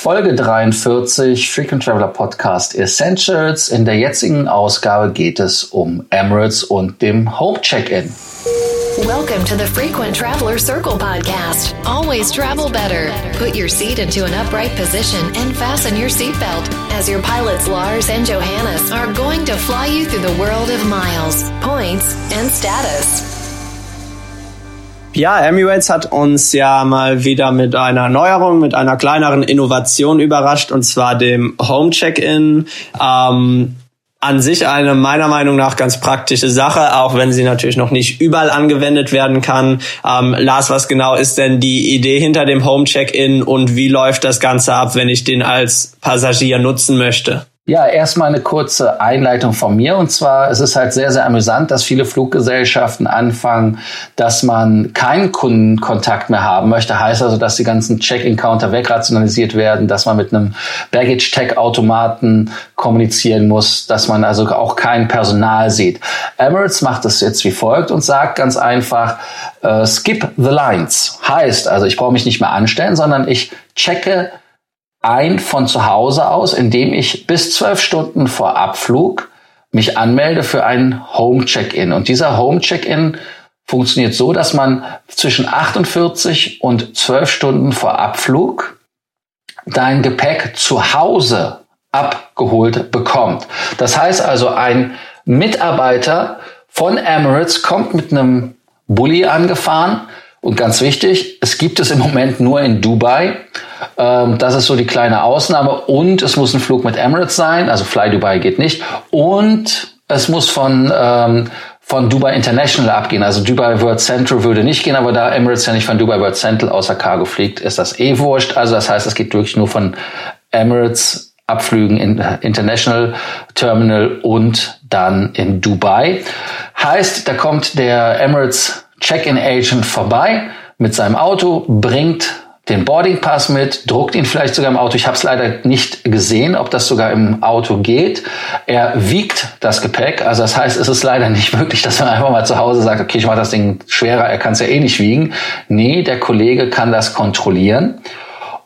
Folge 43 Frequent Traveler Podcast Essentials. In der jetzigen Ausgabe geht es um Emirates und dem Home Check-in. Welcome to the Frequent Traveler Circle podcast. Always travel better. Put your seat into an upright position and fasten your seatbelt as your pilots Lars and Johannes are going to fly you through the world of miles, points, and status. Ja, Emirates hat uns ja mal wieder mit einer Neuerung, mit einer kleineren Innovation überrascht, und zwar dem Home Check-in. Ähm, an sich eine meiner Meinung nach ganz praktische Sache, auch wenn sie natürlich noch nicht überall angewendet werden kann. Ähm, Lars, was genau ist denn die Idee hinter dem Home Check-in und wie läuft das Ganze ab, wenn ich den als Passagier nutzen möchte? Ja, erstmal eine kurze Einleitung von mir. Und zwar, es ist halt sehr, sehr amüsant, dass viele Fluggesellschaften anfangen, dass man keinen Kundenkontakt mehr haben möchte. Heißt also, dass die ganzen Check-in-Counter wegrationalisiert werden, dass man mit einem Baggage-Tag-Automaten kommunizieren muss, dass man also auch kein Personal sieht. Emirates macht es jetzt wie folgt und sagt ganz einfach, äh, skip the lines. Heißt also, ich brauche mich nicht mehr anstellen, sondern ich checke ein von zu Hause aus, indem ich bis zwölf Stunden vor Abflug mich anmelde für ein Home Check-in. Und dieser Home Check-in funktioniert so, dass man zwischen 48 und 12 Stunden vor Abflug dein Gepäck zu Hause abgeholt bekommt. Das heißt also, ein Mitarbeiter von Emirates kommt mit einem Bulli angefahren, und ganz wichtig, es gibt es im Moment nur in Dubai. Ähm, das ist so die kleine Ausnahme. Und es muss ein Flug mit Emirates sein. Also Fly Dubai geht nicht. Und es muss von, ähm, von Dubai International abgehen. Also Dubai World Central würde nicht gehen, aber da Emirates ja nicht von Dubai World Central außer Cargo fliegt, ist das eh wurscht. Also das heißt, es geht wirklich nur von Emirates Abflügen in International Terminal und dann in Dubai. Heißt, da kommt der Emirates Check-in-Agent vorbei mit seinem Auto, bringt den Boarding mit, druckt ihn vielleicht sogar im Auto. Ich habe es leider nicht gesehen, ob das sogar im Auto geht. Er wiegt das Gepäck. Also das heißt, es ist leider nicht möglich, dass man einfach mal zu Hause sagt, okay, ich mache das Ding schwerer, er kann es ja eh nicht wiegen. Nee, der Kollege kann das kontrollieren.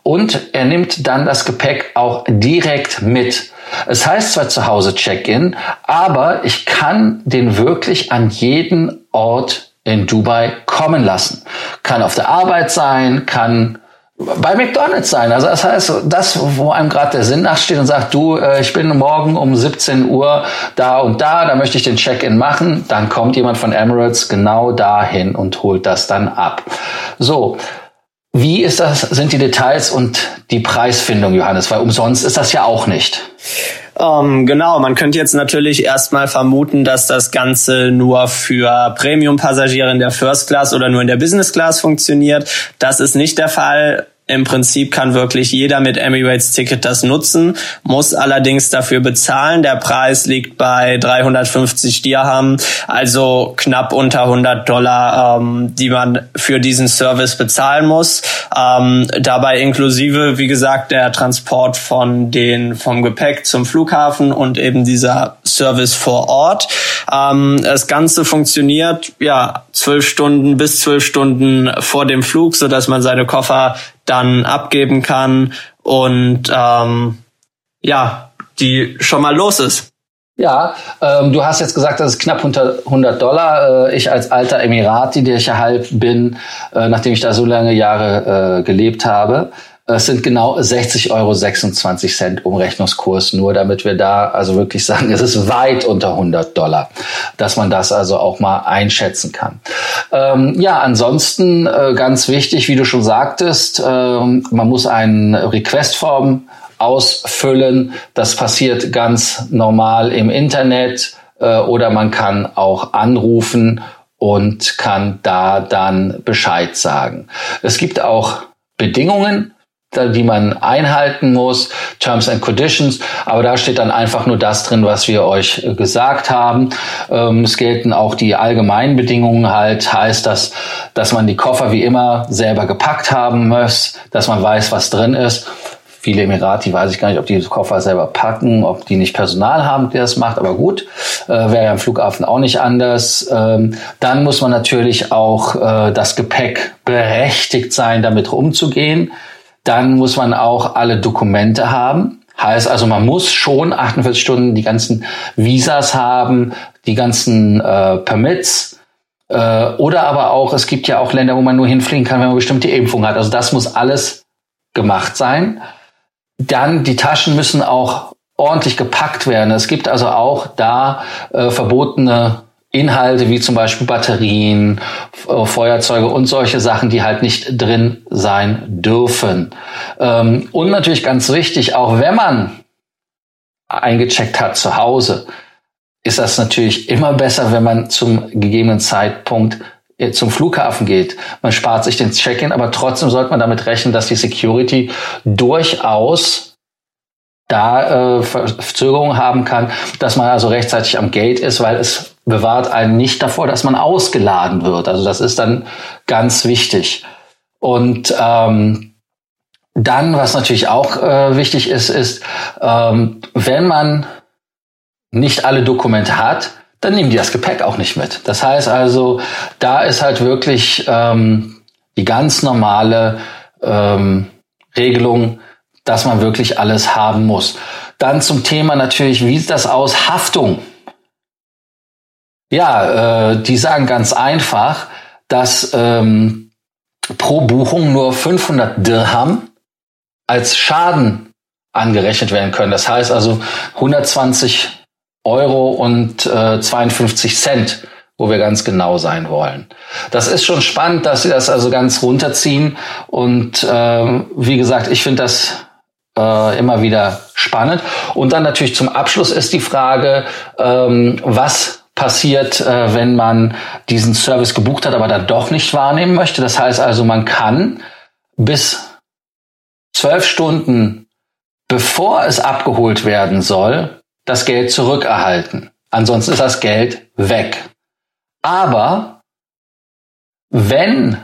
Und er nimmt dann das Gepäck auch direkt mit. Es heißt zwar zu Hause Check-in, aber ich kann den wirklich an jeden Ort in Dubai kommen lassen. Kann auf der Arbeit sein, kann bei McDonald's sein. Also das heißt, das, wo einem gerade der Sinn nachsteht und sagt, du, äh, ich bin morgen um 17 Uhr da und da, da möchte ich den Check-in machen, dann kommt jemand von Emirates genau dahin und holt das dann ab. So. Wie ist das, sind die Details und die Preisfindung, Johannes? Weil umsonst ist das ja auch nicht. Ähm, genau, man könnte jetzt natürlich erstmal vermuten, dass das Ganze nur für Premium-Passagiere in der First Class oder nur in der Business Class funktioniert. Das ist nicht der Fall. Im Prinzip kann wirklich jeder mit Emirates Ticket das nutzen, muss allerdings dafür bezahlen. Der Preis liegt bei 350 Dirham, also knapp unter 100 Dollar, ähm, die man für diesen Service bezahlen muss. Ähm, dabei inklusive, wie gesagt, der Transport von den vom Gepäck zum Flughafen und eben dieser Service vor Ort. Ähm, das Ganze funktioniert ja zwölf Stunden bis zwölf Stunden vor dem Flug, so dass man seine Koffer dann abgeben kann und ähm, ja, die schon mal los ist. Ja, ähm, du hast jetzt gesagt, das ist knapp unter 100 Dollar. Äh, ich als alter Emirati, der ich ja halb bin, äh, nachdem ich da so lange Jahre äh, gelebt habe, es sind genau 60,26 Euro Umrechnungskurs, nur damit wir da also wirklich sagen, es ist weit unter 100 Dollar, dass man das also auch mal einschätzen kann. Ähm, ja, ansonsten äh, ganz wichtig, wie du schon sagtest, äh, man muss eine Requestform ausfüllen. Das passiert ganz normal im Internet äh, oder man kann auch anrufen und kann da dann Bescheid sagen. Es gibt auch Bedingungen, die man einhalten muss, Terms and Conditions, aber da steht dann einfach nur das drin, was wir euch gesagt haben. Ähm, es gelten auch die allgemeinen Bedingungen halt, heißt das, dass man die Koffer wie immer selber gepackt haben muss, dass man weiß, was drin ist. Viele Emirati weiß ich gar nicht, ob die Koffer selber packen, ob die nicht Personal haben, der das macht, aber gut, äh, wäre ja am Flughafen auch nicht anders. Ähm, dann muss man natürlich auch äh, das Gepäck berechtigt sein, damit umzugehen. Dann muss man auch alle Dokumente haben. Heißt also, man muss schon 48 Stunden die ganzen Visas haben, die ganzen äh, Permits. Äh, oder aber auch, es gibt ja auch Länder, wo man nur hinfliegen kann, wenn man bestimmte Impfung hat. Also das muss alles gemacht sein. Dann die Taschen müssen auch ordentlich gepackt werden. Es gibt also auch da äh, verbotene Inhalte wie zum Beispiel Batterien, äh, Feuerzeuge und solche Sachen, die halt nicht drin sein dürfen. Ähm, und natürlich ganz wichtig, auch wenn man eingecheckt hat zu Hause, ist das natürlich immer besser, wenn man zum gegebenen Zeitpunkt äh, zum Flughafen geht. Man spart sich den Check-in, aber trotzdem sollte man damit rechnen, dass die Security durchaus da äh, Verzögerungen haben kann, dass man also rechtzeitig am Gate ist, weil es bewahrt einen nicht davor, dass man ausgeladen wird. Also das ist dann ganz wichtig. Und ähm, dann, was natürlich auch äh, wichtig ist, ist, ähm, wenn man nicht alle Dokumente hat, dann nehmen die das Gepäck auch nicht mit. Das heißt also, da ist halt wirklich ähm, die ganz normale ähm, Regelung, dass man wirklich alles haben muss. Dann zum Thema natürlich, wie sieht das aus? Haftung. Ja, äh, die sagen ganz einfach, dass ähm, pro Buchung nur 500 Dirham als Schaden angerechnet werden können. Das heißt also 120 Euro und äh, 52 Cent, wo wir ganz genau sein wollen. Das ist schon spannend, dass sie das also ganz runterziehen. Und äh, wie gesagt, ich finde das äh, immer wieder spannend. Und dann natürlich zum Abschluss ist die Frage, ähm, was passiert, äh, wenn man diesen Service gebucht hat, aber dann doch nicht wahrnehmen möchte. Das heißt also, man kann bis zwölf Stunden bevor es abgeholt werden soll, das Geld zurückerhalten. Ansonsten ist das Geld weg. Aber wenn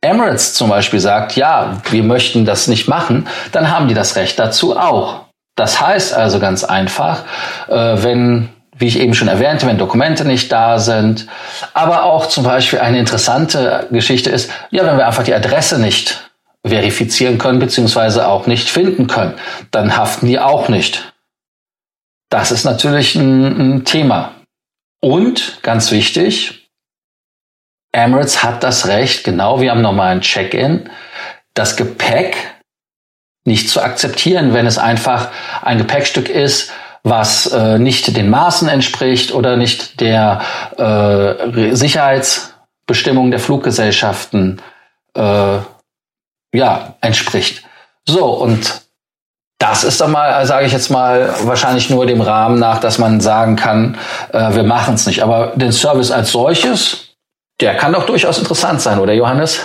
Emirates zum Beispiel sagt, ja, wir möchten das nicht machen, dann haben die das Recht dazu auch. Das heißt also ganz einfach, äh, wenn, wie ich eben schon erwähnte, wenn Dokumente nicht da sind, aber auch zum Beispiel eine interessante Geschichte ist, ja, wenn wir einfach die Adresse nicht verifizieren können, beziehungsweise auch nicht finden können, dann haften die auch nicht. Das ist natürlich ein, ein Thema. Und ganz wichtig, Emirates hat das Recht, genau wie am normalen Check-in, das Gepäck nicht zu akzeptieren, wenn es einfach ein Gepäckstück ist, was äh, nicht den Maßen entspricht oder nicht der äh, Sicherheitsbestimmung der Fluggesellschaften äh, ja, entspricht. So, und das ist dann mal, sage ich jetzt mal, wahrscheinlich nur dem Rahmen nach, dass man sagen kann, äh, wir machen es nicht. Aber den Service als solches, der kann doch durchaus interessant sein, oder Johannes?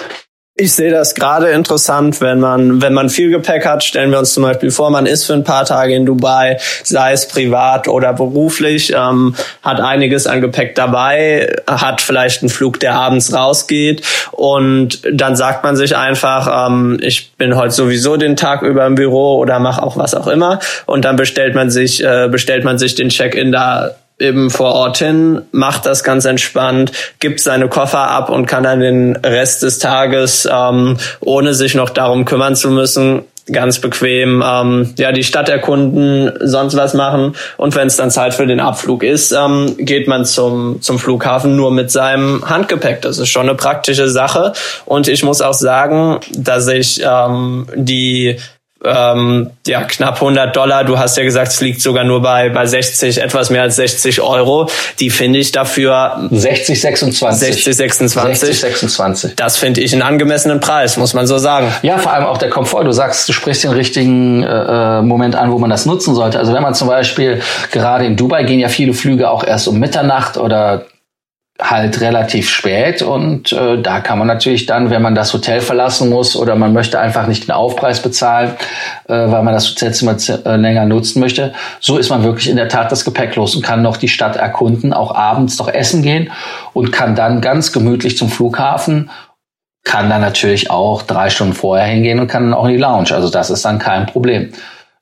Ich sehe das gerade interessant, wenn man, wenn man viel Gepäck hat, stellen wir uns zum Beispiel vor, man ist für ein paar Tage in Dubai, sei es privat oder beruflich, ähm, hat einiges an Gepäck dabei, hat vielleicht einen Flug, der abends rausgeht. Und dann sagt man sich einfach, ähm, ich bin heute sowieso den Tag über im Büro oder mache auch was auch immer. Und dann bestellt man sich, äh, bestellt man sich den Check-in da eben vor Ort hin, macht das ganz entspannt, gibt seine Koffer ab und kann dann den Rest des Tages, ähm, ohne sich noch darum kümmern zu müssen, ganz bequem ähm, ja die Stadt erkunden, sonst was machen und wenn es dann Zeit für den Abflug ist, ähm, geht man zum zum Flughafen nur mit seinem Handgepäck. Das ist schon eine praktische Sache und ich muss auch sagen, dass ich ähm, die ähm, ja, knapp 100 Dollar. Du hast ja gesagt, es liegt sogar nur bei, bei 60, etwas mehr als 60 Euro. Die finde ich dafür 60, 26. 60, 26. 60, 26. Das finde ich einen angemessenen Preis, muss man so sagen. Ja, vor allem auch der Komfort. Du sagst, du sprichst den richtigen äh, äh, Moment an, wo man das nutzen sollte. Also wenn man zum Beispiel gerade in Dubai gehen ja viele Flüge auch erst um Mitternacht oder halt relativ spät und äh, da kann man natürlich dann, wenn man das Hotel verlassen muss oder man möchte einfach nicht den Aufpreis bezahlen, äh, weil man das Hotelzimmer äh, länger nutzen möchte, so ist man wirklich in der Tat das Gepäck los und kann noch die Stadt erkunden, auch abends noch essen gehen und kann dann ganz gemütlich zum Flughafen, kann dann natürlich auch drei Stunden vorher hingehen und kann dann auch in die Lounge. Also das ist dann kein Problem.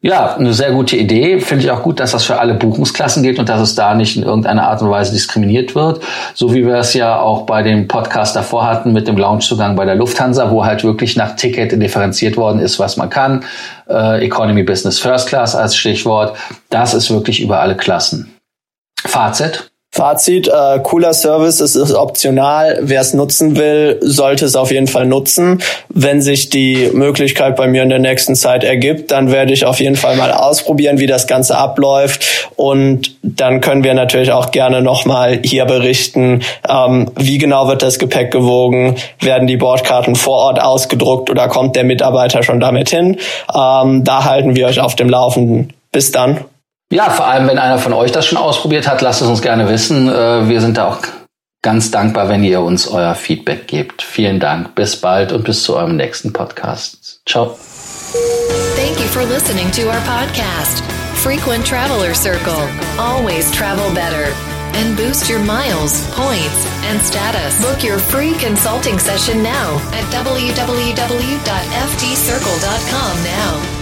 Ja, eine sehr gute Idee. Finde ich auch gut, dass das für alle Buchungsklassen gilt und dass es da nicht in irgendeiner Art und Weise diskriminiert wird. So wie wir es ja auch bei dem Podcast davor hatten mit dem Loungezugang bei der Lufthansa, wo halt wirklich nach Ticket differenziert worden ist, was man kann. Äh, Economy Business First Class als Stichwort. Das ist wirklich über alle Klassen. Fazit? Fazit, äh, cooler Service, es ist optional. Wer es nutzen will, sollte es auf jeden Fall nutzen. Wenn sich die Möglichkeit bei mir in der nächsten Zeit ergibt, dann werde ich auf jeden Fall mal ausprobieren, wie das Ganze abläuft. Und dann können wir natürlich auch gerne nochmal hier berichten, ähm, wie genau wird das Gepäck gewogen, werden die Bordkarten vor Ort ausgedruckt oder kommt der Mitarbeiter schon damit hin. Ähm, da halten wir euch auf dem Laufenden. Bis dann. Ja, vor allem, wenn einer von euch das schon ausprobiert hat, lasst es uns gerne wissen. Äh, wir sind da auch ganz dankbar, wenn ihr uns euer Feedback gebt. Vielen Dank. Bis bald und bis zu eurem nächsten Podcast. Ciao. Thank you for listening to our podcast. Frequent Traveler Circle. Always travel better. And boost your miles, points, and status. Book your free consulting session now at www.ftcircle.com now.